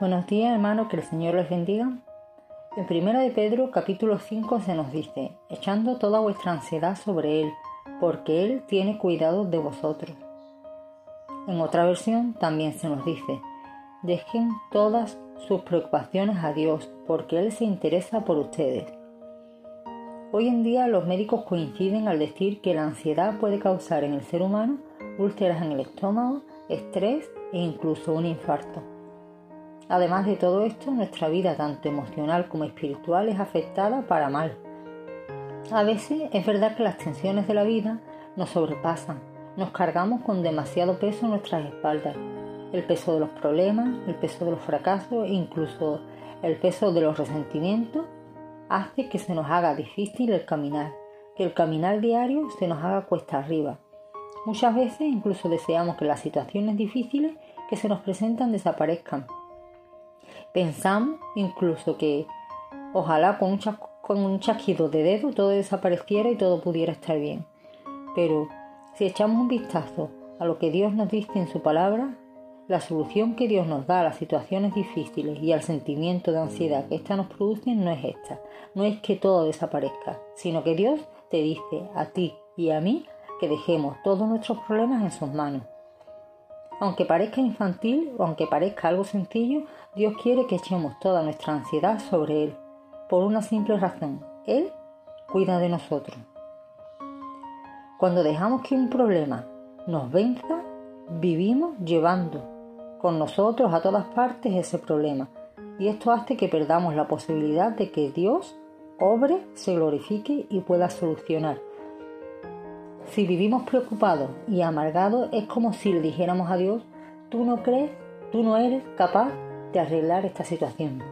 Buenos días, hermanos, que el Señor les bendiga. En Primera de Pedro, capítulo 5, se nos dice, echando toda vuestra ansiedad sobre Él, porque Él tiene cuidado de vosotros. En otra versión también se nos dice, dejen todas sus preocupaciones a Dios, porque Él se interesa por ustedes. Hoy en día los médicos coinciden al decir que la ansiedad puede causar en el ser humano úlceras en el estómago, estrés e incluso un infarto. Además de todo esto, nuestra vida tanto emocional como espiritual es afectada para mal. A veces es verdad que las tensiones de la vida nos sobrepasan, nos cargamos con demasiado peso en nuestras espaldas, el peso de los problemas, el peso de los fracasos incluso el peso de los resentimientos hace que se nos haga difícil el caminar, que el caminar diario se nos haga cuesta arriba. Muchas veces incluso deseamos que las situaciones difíciles que se nos presentan desaparezcan, Pensamos incluso que ojalá con un, con chasquido de dedo todo desapareciera y todo pudiera estar bien. Pero si echamos un vistazo a lo que Dios nos dice en su palabra, la solución que Dios nos da a las situaciones difíciles y al sentimiento de ansiedad que ésta nos produce no es esta, no es que todo desaparezca, sino que Dios te dice a ti y a mí que dejemos todos nuestros problemas en sus manos. Aunque parezca infantil o aunque parezca algo sencillo, Dios quiere que echemos toda nuestra ansiedad sobre Él, por una simple razón. Él cuida de nosotros. Cuando dejamos que un problema nos venza, vivimos llevando con nosotros a todas partes ese problema. Y esto hace que perdamos la posibilidad de que Dios obre, se glorifique y pueda solucionar si vivimos preocupados y amargados es como si le dijéramos a Dios, tú no crees, tú no eres capaz de arreglar esta situación.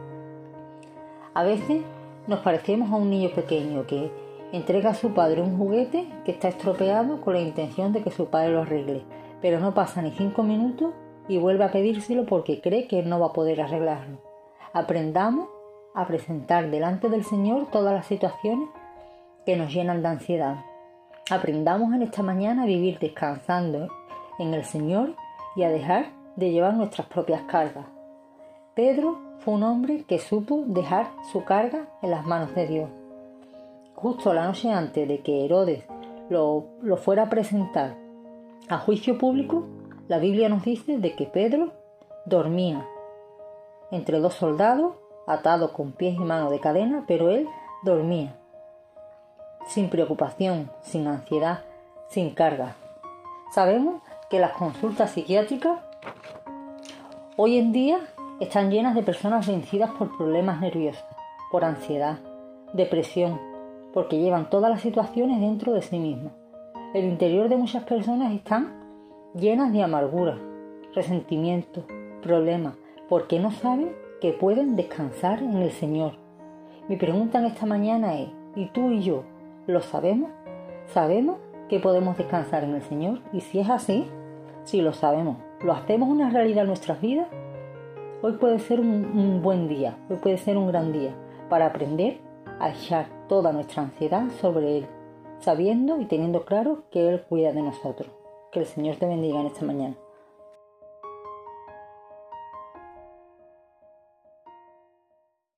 A veces nos parecemos a un niño pequeño que entrega a su padre un juguete que está estropeado con la intención de que su padre lo arregle, pero no pasa ni cinco minutos y vuelve a pedírselo porque cree que no va a poder arreglarlo. Aprendamos a presentar delante del Señor todas las situaciones que nos llenan de ansiedad Aprendamos en esta mañana a vivir descansando en el Señor y a dejar de llevar nuestras propias cargas. Pedro fue un hombre que supo dejar su carga en las manos de Dios. Justo la noche antes de que Herodes lo, lo fuera a presentar a juicio público, la Biblia nos dice de que Pedro dormía entre dos soldados, atado con pies y manos de cadena, pero él dormía sin preocupación, sin ansiedad, sin carga. Sabemos que las consultas psiquiátricas hoy en día están llenas de personas vencidas por problemas nerviosos, por ansiedad, depresión, porque llevan todas las situaciones dentro de sí mismas. El interior de muchas personas están llenas de amargura, resentimiento, problemas, porque no saben que pueden descansar en el Señor. Mi pregunta en esta mañana es, ¿y tú y yo ¿Lo sabemos? ¿Sabemos que podemos descansar en el Señor? Y si es así, si lo sabemos, ¿lo hacemos una realidad en nuestras vidas? Hoy puede ser un, buen día, hoy puede ser un gran día para aprender a echar toda nuestra ansiedad sobre Él, sabiendo y teniendo claro que Él cuida de nosotros. Que el Señor te bendiga en esta mañana.